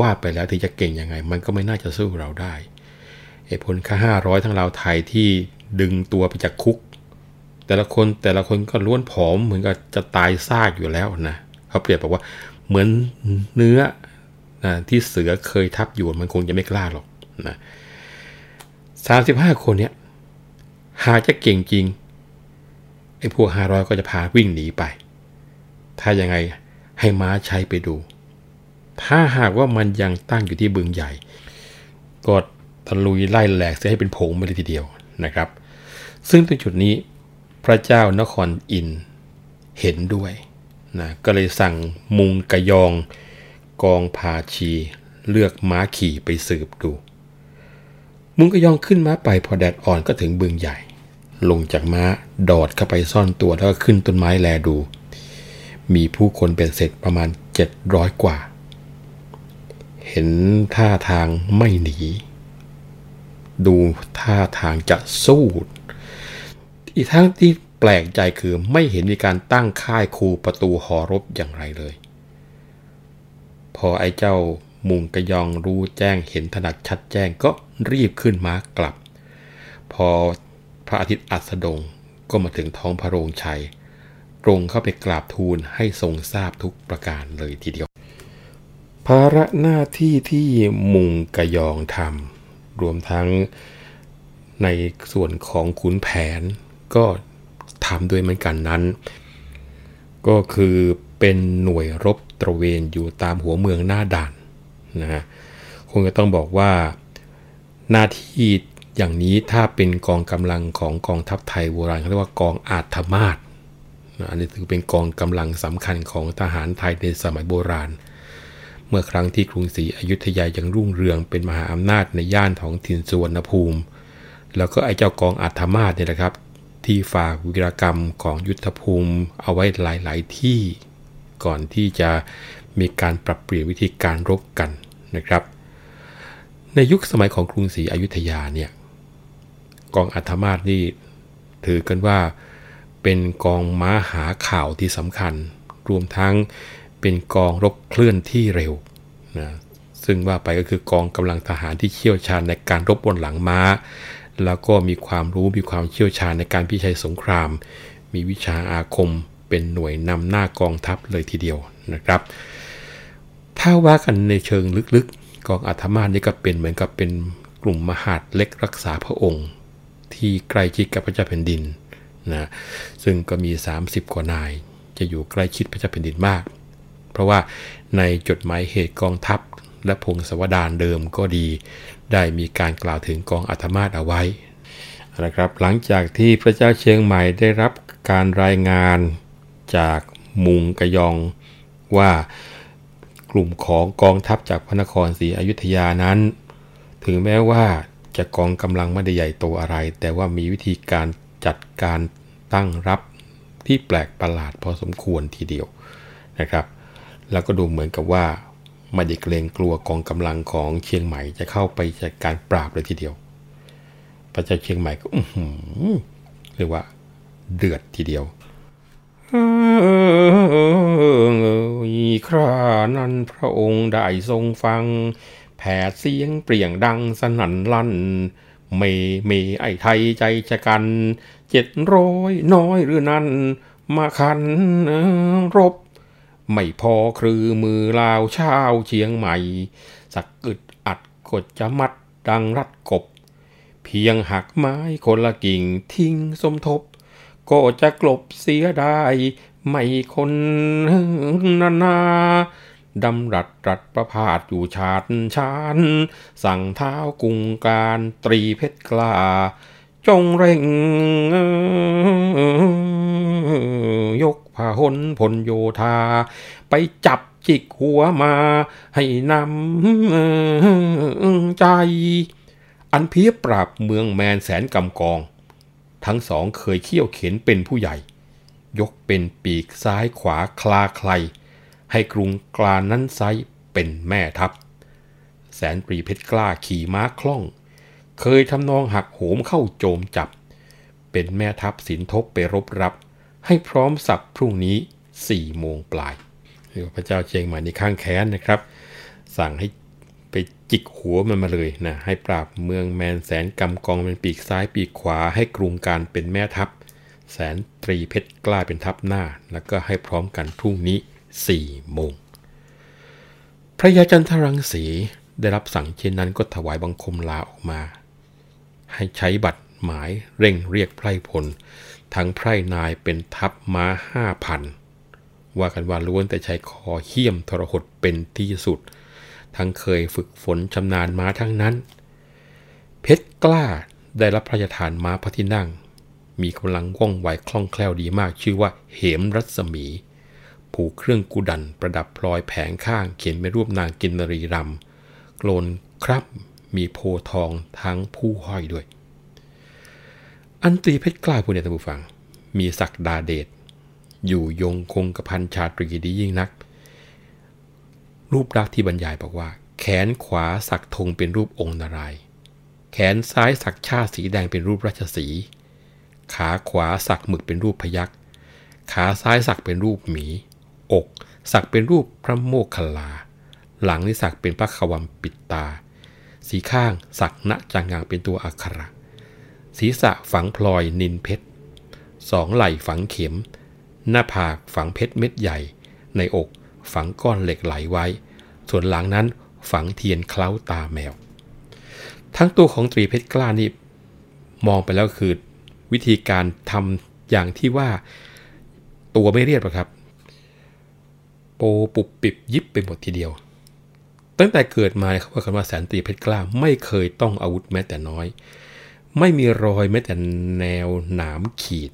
ว่าไปแล้วที่จะเก่งยังไง มันก็ไม่น่าจะสู้เราได้ไอ้พลค่าห้าร้อยทั้งเราไทยที่ดึงตัวไปจากคุก แต่ละคนแต่ละคนก็ล้วนผอมเหมือนกับจะตายซากอยู่แล้วนะเขาเปรียบบอกว่า เหมือนเนื้อนะที่เสือเคยทับอยู่มันคงจะไม่กล้าหรอกนะสามสิบห้าคนเนี้ยหาจะเก่งจริงไอ้พวกห้าร้อยก็จะพาวิ่งหนีไป ถ้ายังไงให้ม้าใช้ไปดู ถ้าหากว่ามันยังตั้งอยู่ที่บึงใหญ่ ก็ตะลุยไล่แหลกเสียให้เป็นผงไปเลยทีเดียวนะครับ ซึ่งตรงจุดนี้พระเจ้านครอินเห็นด้วย นะก็เลยสั่งมุงกระยอง กองพาชี เลือกม้าขี่ไปสืบดู มุงกระยองขึ้นม้าไปพอแดดอ่อนก็ถึงบึงใหญ่ ลงจากม้าดอดเข้าไปซ่อนตัวแล้วก็ขึ้นต้นไม้แลดู มีผู้คนเป็นเสร็จประมาณ 700 กว่า เห็นท่าทางไม่หนี ดูท่าทางจะสู้อีกทั้งที่ ปลกใจคือไม่เห็นมีการตั้งค่ายคูประตูหอรบอย่างไรเลย พอไอ้เจ้ามุงกระยองรู้แจ้งเห็นถนัดชัดแจ้งก็รีบขึ้นม้ากลับ พอพระอาทิตย์อัสดงก็มาถึงท้องพระโรงชัย ตรงเข้าไปกราบทูลให้ทรงทราบทุกประการเลยทีเดียว ภาระหน้าที่ที่มุงกระยองทำรวมทั้งในส่วนของขุนแผนก็ ทำด้วยเหมือนกันนั้น ก็คือเป็นหน่วยรบตระเวนอยู่ตามหัวเมืองหน้าด่านนะฮะคงจะต้องบอกว่าหน้าที่อย่างนี้ถ้าเป็นกองกำลังของกองทัพไทยโบราณเขาเรียกว่ากองอาถมาศนะอันนี้ถือเป็นกองกำลังสำคัญของทหารไทยในสมัยโบราณ เมื่อครั้งที่กรุงศรีอยุธยายังรุ่งเรืองเป็นมหาอำนาจในย่านท้องถิ่นสุวรรณภูมิ แล้วก็ไอ้เจ้ากองอาถมาศเนี่ยนะครับ ที่ฝากวิรกรรมของยุทธภูมิเอาไว้หลาย ๆ ที่ ก่อนที่จะมีการปรับเปลี่ยนวิธีการรบกันนะครับ ในยุคสมัยของกรุงศรีอยุธยาเนี่ยกองอัธมาศนี่ถือกันว่าเป็นกองม้าหาข่าวที่สำคัญ รวมทั้งเป็นกองรบเคลื่อนที่เร็วนะซึ่งว่าไปก็คือกองกำลังทหารที่เชี่ยวชาญในการรบบนหลังม้า แล้วก็มีความรู้มีความเชี่ยวชาญในการพิชัยสงคราม มีวิชาอาคมเป็นหน่วยนำหน้ากองทัพเลยทีเดียวนะครับ ถ้าว่ากันในเชิงลึกๆ กองอัธมาศนี่ก็เป็นเหมือนกับเป็นกลุ่มมหาดเล็กรักษาพระองค์ ที่ใกล้ชิดกับพระเจ้าแผ่นดินนะซึ่งก็มี 30 กว่านาย จะอยู่ใกล้ชิดพระเจ้าแผ่นดินมาก เพราะว่าในจดหมายเหตุกองทัพและพงศาวดารเดิมก็ดี ได้มีการกล่าวถึงกองอัธมาศเอาไว้นะครับหลังจากที่พระเจ้าเชียงใหม่ได้รับการรายงานจากมุงกระยองว่ากลุ่มของกองทัพจากพระนครศรีอยุธยานั้น ถึงแม้ว่าจะกองกำลังไม่ได้ใหญ่โตอะไร แต่ว่ามีวิธีการจัดการตั้งรับที่แปลกประหลาดพอสมควรทีเดียวนะครับ แล้วก็ดูเหมือนกับว่า ไม่ได้เกรงกลัวกองกำลังของเชียงใหม่จะเข้าไปจัดการปราบเลยทีเดียว พระเจ้าเชียงใหม่ก็เรียกว่า เดือดทีเดียวครานั้นพระองค์ได้ทรงฟัง แผดเสียงเปรี้ยงดังสนั่นลั่น เหม่เหม่อ้ายไทยใจฉกรรจ์ เจ็ดร้อยน้อยหรือนั่น มาคันรบ ไม่พอครือมือลาวชาวเชียงใหม่ สักอึดอัดกดจะมัดดังรัดกบ เพียงหักไม้คนละกิ่งทิ้งสมทบ ก็จะกลบเสียได้ไม่คนนานาดำรัดรัดประพาสอยู่ชาดชานสั่งเท้ากุงการตรีเพชรกล้าจงเร่งยก พาหนพลโยธา ไปจับจิกหัวมา ให้นำใจ อันเพียปราบเมืองแมนแสนกำกอง ทั้งสองเคยเขี่ยวเข็นเป็นผู้ใหญ่ ยกเป็นปีกซ้ายขวาคลาใคร ให้กรุงกลานนั้นไซเป็นแม่ทัพ แสนปรีเพชรกล้าขี่ม้าคล่อง เคยทำนองหักโหมเข้าโจมจับ เป็นแม่ทัพสินทบไปรบรับ ให้พร้อมสับพรุ่งนี้สี่โมงปลายพระเจ้าเชียงใหม่ในข้างแค้นนะครับ สั่งให้ไปจิกหัวมันมาเลยนะให้ปราบเมืองแมนแสนกำกองเป็นปีกซ้ายปีกขวา ให้กรุงการเป็นแม่ทัพ แสนตรีเพชรกล้าเป็นทัพหน้า แล้วก็ให้พร้อมกันพรุ่งนี้สี่โมงพระยาจันทรังสีได้รับสั่งเช่นนั้นก็ถวายบังคมลาออกมา ให้ใช้บัตรหมายเร่งเรียกไพร่พล ทั้งไพร่นายเป็นทัพม้าห้าพันว่ากันว่าล้วนแต่ใช้คอเหี้ยมทรหดเป็นที่สุด ทั้งเคยฝึกฝนชำนาญม้าทั้งนั้น เพชรกล้าได้รับพระราชทานม้าพระที่นั่ง มีกำลังว่องไวคล่องแคล่วดีมากชื่อว่าเหมรัศมี ผูกเครื่องกุดันประดับพลอยแผงข้างเขียนเป็นรูปนางกินนรีรำโกลนครับมีโพทองทั้งผู้ห้อยด้วย อันตรีเพชรกล้าผู้เนี่ยท่านผู้ฟัง มีศักดาเดชอยู่ยงคงกระพันชาตรีดียิ่งนัก รูปลักษณ์ที่บรรยายบอกว่า แขนขวาสักธงเป็นรูปองค์นารายแขนซ้ายสักชาติสีแดงเป็นรูปราชสีขาขวาสักหมึกเป็นรูปพยักษ์ขาซ้ายสักเป็นรูปหมี อก สักเป็นรูปพระโมคคัลลา หลังนี่สักเป็นพระขวัมปิดตา สีข้างสักณจางงางเป็นตัวอักขระ ศีรษะฝังพลอยนินเพชรสองไหล่ฝังเข็ม หน้าผากฝังเพชรเม็ดใหญ่ ในอกฝังก้อนเหล็กไหลไว้ ส่วนหลังนั้นฝังเทียนเคล้าตาแมว ทั้งตัวของตรีเพชรกล้านี่มองไปแล้วคือ วิธีการทำอย่างที่ว่าตัวไม่เรียบหรอกครับ โปปุบปิบยิบไปหมดทีเดียว ตั้งแต่เกิดมาเขาว่ากันว่าแสนตรีเพชรกล้าไม่เคยต้องอาวุธแม้แต่น้อย ไม่มีรอยแม้แต่แนวหนามขีด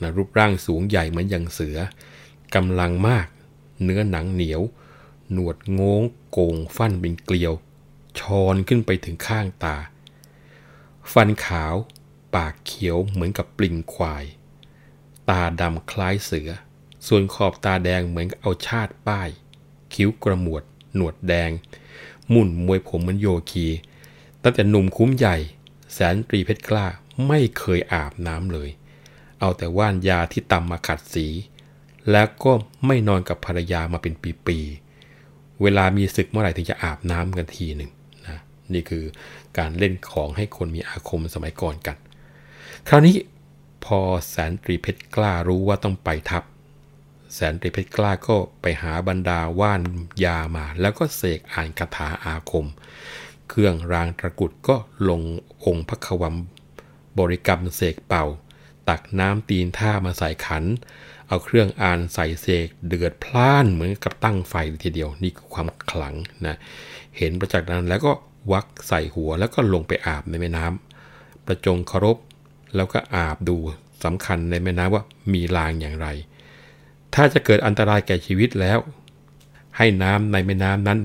นะรูปร่างสูงใหญ่เหมือนอย่างเสือกำลังมาก เนื้อหนังเหนียว หนวดโง้งโกงฟันเป็นเกลียว ชอนขึ้นไปถึงข้างตา ฟันขาว ปากเขียวเหมือนกับปลิงควาย ตาดำคล้ายเสือ ส่วนขอบตาแดงเหมือนเอาชาติป้าย คิ้วกระหมวด หนวดแดง มุ่นมวยผมเหมือนโยคี ตั้งแต่หนุ่มคุ้มใหญ่ แสนตรีเพชรกล้าไม่เคยอาบน้ำเลย เอาแต่ว่านยาที่ตำมาขัดสี แล้วก็ไม่นอนกับภรรยามาเป็นปีๆ เวลามีศึกเมื่อไหร่ถึงจะอาบน้ำกันทีหนึ่งนะนี่คือการเล่นของให้คนมีอาคมสมัยก่อนกัน คราวนี้พอแสนตรีเพชรกล้ารู้ว่าต้องไปทัพแสนตรีเพชรกล้าก็ไปหาบรรดาว่านยามา แล้วก็เสกอ่านคาถาอาคม เครื่องรางตะกุดก็ลงองค์พระขวัมบริกรรมเสกเป่า ตักน้ำตีนท่ามาใส่ขัน เอาเครื่องอ่านใส่เสกเดือดพล่านเหมือนกับตั้งไฟทีเดียวนี่คือความขลังนะเห็นประจักษ์นั้นแล้วก็วักใส่หัวแล้วก็ลงไปอาบในแม่น้ำประจงเคารพแล้วก็อาบดูสำคัญในแม่น้ำว่ามีลางอย่างไร ถ้าจะเกิดอันตรายแก่ชีวิตแล้ว ให้น้ำในแม่น้ำนั้น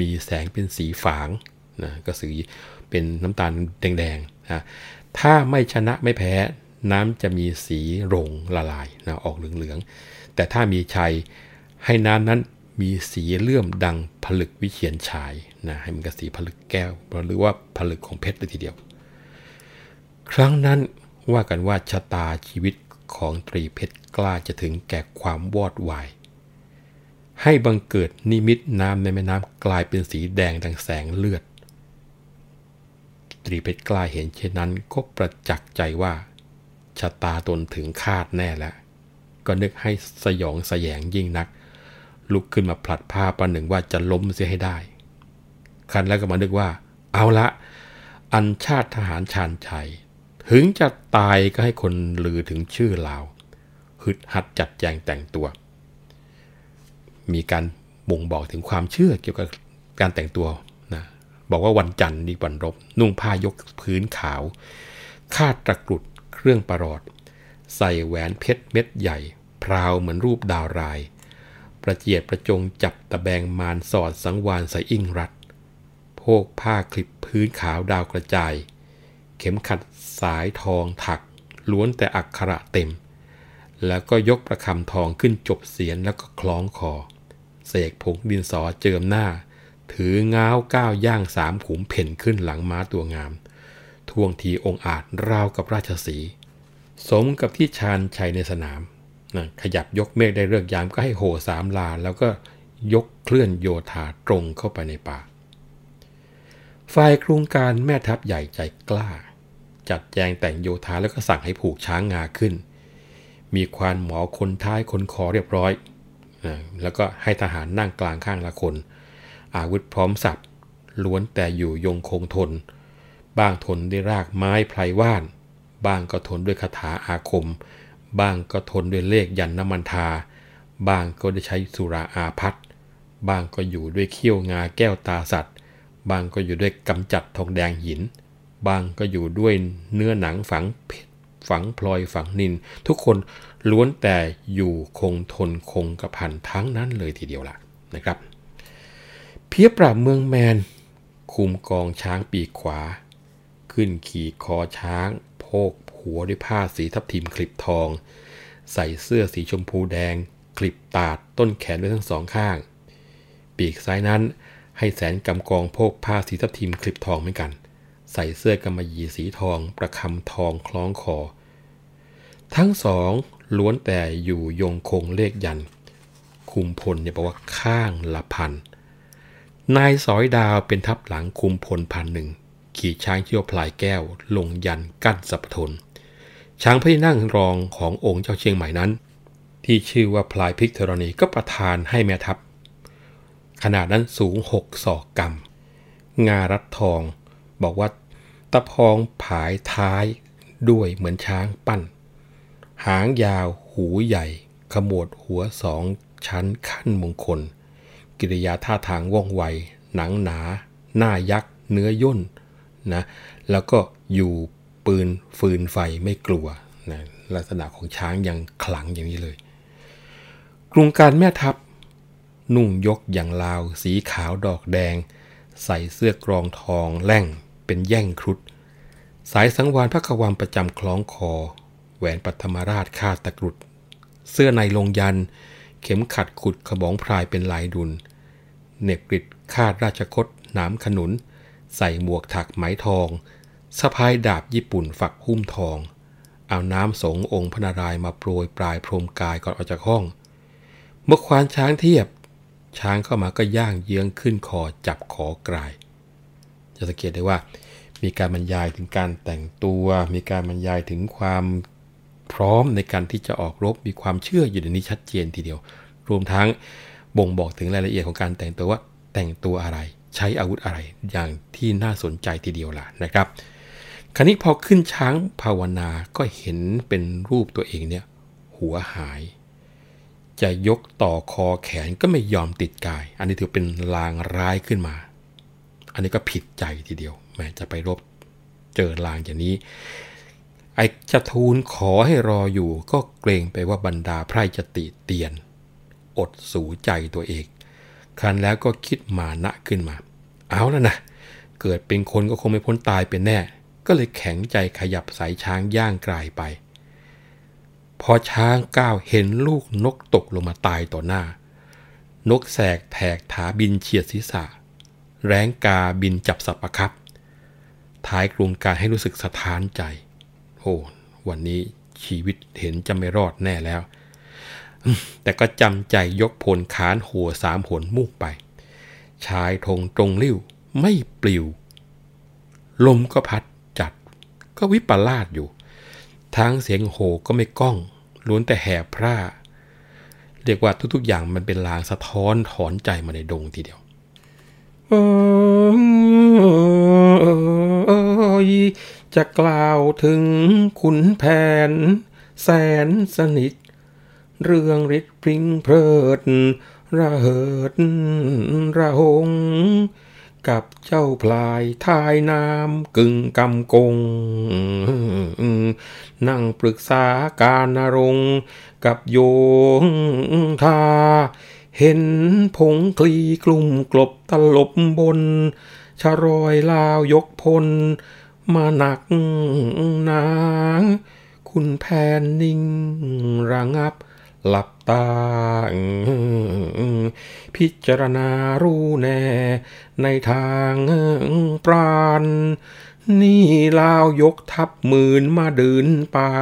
มีแสงเป็นสีฝาง นะก็สีเป็นน้ำตาลแดงๆนะถ้าไม่ชนะไม่แพ้น้ำจะมีสีโรงละลายนะออกเหลืองๆ แต่ถ้ามีชัยให้น้ำนั้นมีสีเลื่อมดังผลึกวิเชียนชายนะให้มันกับสีผลึกแก้ว หรือว่าผลึกของเพชรเลยทีเดียว ครั้งนั้นว่ากันว่าชะตาชีวิตของตรีเพชรกล้าจะถึงแก่ความวอดวาย ให้บังเกิดนิมิตน้ำในแม่น้ำกลายเป็นสีแดงดังแสงเลือด ตรีเพชรกล้าเห็นเช่นนั้นก็ประจักษ์ใจว่าชะตาตนถึงคาดแน่แล้ว ก็นึกให้สยองสยงยิ่งนัก ลุกขึ้นมาผลัดผ้าประหนึ่งว่าจะล้มเสียให้ได้คันแล้วก็มานึกว่า เอาละ อันชาติทหารชาญชัย ถึงจะตายก็ให้คนลือถึงชื่อลาวฮึดหัดจัดแจงแต่งตัว มีการบ่งบอกถึงความเชื่อเกี่ยวกับการแต่งตัว บอกว่าวันจันทร์นี่วันรบ นุ่งผ้ายกพื้นขาว คาดตะกรุดเครื่องประหลอด ใส่แหวนเพชรเม็ดใหญ่ พราวเหมือนรูปดาวราย ประเจียดประจงจับตะแบงมารสอดสังวานใส่อิ่งรัดโพกผ้าคลิปพื้นขาวดาวกระจาย เข็มขัดสายทองถัก ล้วนแต่อักขระเต็ม แล้วก็ยกประคำทองขึ้นจบเสียนแล้วก็คล้องคอ เสกผงดินสอเจิมหน้า ถือง้าวก้าวย่างสามขุมเพ่นขึ้นหลังม้าตัวงาม ท่วงทีองอาจราวกับราชสี สมกับที่ชาญชัยในสนามนะขยับยกเมฆได้เลือกยามก็ให้โหสามลาแล้วก็ยกเคลื่อนโยธาตรงเข้าไปในป่า ฝ่ายโครงการแม่ทัพใหญ่ใจกล้า จัดแจงแต่งโยธาแล้วก็สั่งให้ผูกช้างงาขึ้น มีควานหมอคนท้ายคนคอเรียบร้อยนะแล้วก็ให้ทหารนั่งกลางข้างละคน อาวุธพร้อมสับล้วนแต่อยู่ยงคงทน บ้างทนด้วยรากไม้ไพรว่าน บ้างก็ทนด้วยคาถาอาคม บ้างก็ทนด้วยเลขยันน้ำมันทา บ้างก็ได้ใช้สุราอาพัดบ้างก็อยู่ด้วยเขี้ยวงาแก้วตาสัตว์บางก็อยู่ด้วยกำจัดทองแดงหินบางก็อยู่ด้วยเนื้อหนังฝังเพชรฝังพลอยฝังนิน ทุกคนล้วนแต่อยู่คงทนคงกระพันทั้งนั้นเลยทีเดียวล่ะนะครับ เพียปราบเมืองแมน คุมกองช้างปีกขวา ขึ้นขี่คอช้าง โพกหัวด้วยผ้าสีทับทิมคลิปทอง ใส่เสื้อสีชมพูแดง คลิปตาดต้นแขนด้วยทั้งสองข้าง ปีกซ้ายนั้นให้แสนกำกองโพกผ้าสีทับทิมคลิปทองเหมือนกัน ใส่เสื้อกำมะหยี่สีทอง ประคำทองคล้องคอ ทั้งสองล้วนแต่อยู่ยงคงเลขยัน คุมพลเนี่ยบอกว่าข้างละพัน นายสอยดาวเป็นทัพหลังคุมพลพันหนึ่ง ขี่ช้างเชี่ยวพลายแก้ว ลงยันกั้นสัพทน ช้างพระที่นั่งรองขององค์เจ้าเชียงใหม่นั้น ที่ชื่อว่าพลายพิกธรณีก็ประทานให้แม่ทัพ ขนาดนั้นสูงหกศอกกำงารัดทอง บอกว่าตะพองผายท้ายด้วยเหมือนช้างปั้น หางยาวหูใหญ่ ขมวดหัวสองชั้นขั้นมงคล กิริยาท่าทางว่องไว หนังหนา หน้ายักษ์ เนื้อย่นนะแล้วก็อยู่ปืนฟืนไฟไม่กลัวนะลักษณะของช้างยังขลังอย่างนี้เลย กรุงการแม่ทัพ นุ่งยกอย่างลาว สีขาวดอกแดง ใส่เสื้อกรองทองแล่งเป็นแย่งครุฑสายสังวานพระกวามประจำคล้องคอ แหวนปัทมราชคาตะกรุด เสื้อในลงยัน เข็มขัดขุดขบองพรายเป็นลายดุล เน็บกริดคาดราชคตหนามขนุน ใส่หมวกถักไหมทองสะพายดาบญี่ปุ่นฝักหุ้มทอง เอาน้ำสงองค์พนารายมาโปรยปลายพรมกายก่อนออกจากห้อง เมื่อควานช้างเทียบ ช้างเข้ามาก็ย่างเยื้องขึ้นคอจับขอกลาย จะสังเกตได้ว่า มีการบรรยายถึงการแต่งตัว มีการบรรยายถึงความพร้อมในการที่จะออกรบมีความเชื่ออยู่ในนี้ชัดเจนทีเดียว รวมทั้ง บ่งบอกถึงรายละเอียดของการแต่งตัวว่าแต่งตัวอะไรใช้อาวุธอะไรอย่างที่น่าสนใจทีเดียวล่ะนะครับ คราวนี้พอขึ้นช้างภาวนาก็เห็นเป็นรูปตัวเองเนี่ยหัวหาย จะยกต่อคอแขนก็ไม่ยอมติดกาย อันนี้ถือเป็นลางร้ายขึ้นมา อันนี้ก็ผิดใจทีเดียวแม้จะไปรบเจอลางอย่างนี้ ไอจะทูลขอให้รออยู่ก็เกรงไปว่าบรรดาไพร่จะติเตียน อดสูใจตัวเอง ครั้นแล้วก็คิดมานะขึ้นมา เอาแล้วนะ เกิดเป็นคนก็คงไม่พ้นตายเป็นแน่ ก็เลยแข็งใจขยับสายช้างย่างกลไป พอช้างก้าวเห็นลูกนกตกลงมาตายต่อหน้า นกแสกแถกถาบินเฉียดศีรษะ แรงกาบินจับสับประครับ ท้ายกรุงการให้รู้สึกสะท้านใจ โอ้ วันนี้ชีวิตเห็นจะไม่รอดแน่แล้ว แต่ก็จำใจยกพลขานหัวสามผลมุ่งไป ชายธงตรงริ้วไม่ปลิว ลมก็พัดจัด ก็วิปลาสอยู่ทั้งเสียงโหก็ไม่ก้อง ล้วนแต่แห่พร่า เรียกว่าทุกๆอย่างมันเป็นลางสะท้อนถอนใจมาในดงทีเดียวจะกล่าวถึงขุนแผน แสนสนิท เรื่องฤทธิ์พริ้งเพลิด ระเหิด ระหง กับเจ้าพลายทายน้ำกึ่งกำกง นั่งปรึกษาการนรงค์กับโยงทา เห็นผงคลีกลุ่มกลบตลบบน ชรอยลาวยกพล มาหนักหนาคุณแผนนิ่งระงับ หลับตาพิจารณารู้แน่ ในทางปราณ นี่ลาวยกทัพหมื่นมาเดินป่า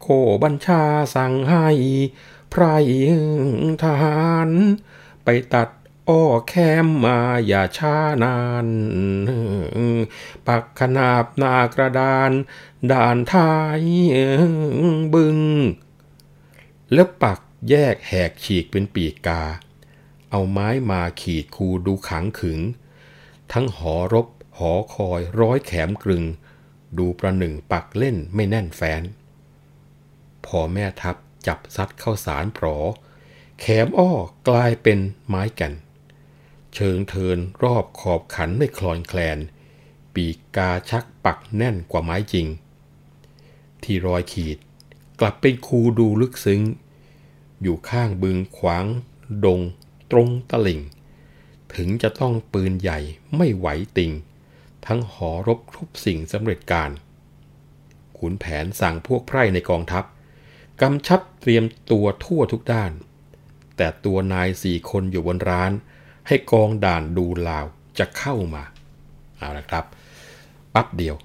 โคบัญชาสั่งให้ไพรทหาร ไปตัดอ้อแคมมาอย่าช้านาน ปักขนาบนากระดาน ด่านท้ายบึง แล้วปักแยกแหกฉีกเป็นปีกกา เอาไม้มาขีดคูดูขังขึง ทั้งหอรบ หอคอยร้อยแขมกรึง ดูประหนึ่งปักเล่นไม่แน่นแฟน พอแม่ทัพจับซัดเข้าสารปลอแขมอ้อกลายเป็นไม้กัน เชิงเทินรอบขอบขันไม่คลอนแคลน ปีกกาชักปักแน่นกว่าไม้จริง ที่รอยขีด กลับเป็นคูดูลึกซึ้ง อยู่ข้างบึงขวาง ดง ตรงตลิ่ง ถึงจะต้องปืนใหญ่ไม่ไหวติง ทั้งหอรบครบสิ่งสำเร็จการ ขุนแผนสั่งพวกไพร่ในกองทัพกำชับเตรียมตัวทั่วทุกด้าน แต่ตัวนายสี่คนอยู่บนร้าน ให้กองด่านดูลาวจะเข้ามาเอาละครับ ปั๊บเดียว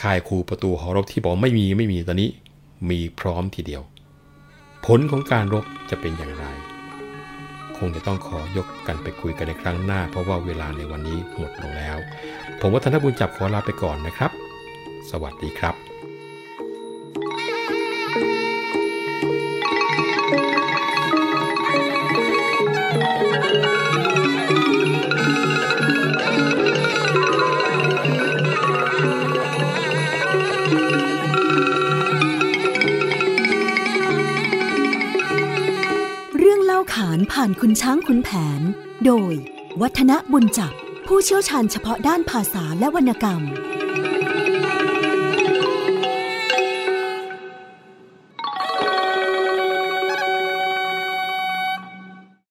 ค่ายครูประตูหอรบที่บอกไม่มีไม่มีตอนนี้ มีพร้อมทีเดียว ผลของการรบจะเป็นอย่างไร คงจะต้องขอยกกันไปคุยกันในครั้งหน้า เพราะว่าเวลาในวันนี้หมดลงแล้ว ผมวัฒนบุญจับขอลาไปก่อนนะครับ สวัสดีครับารผ่านคุณช้างคุณแผน โดย วัฒนบุญจับผู้เชี่ยวชาญเฉพาะด้านภาษาและวรรณกรรม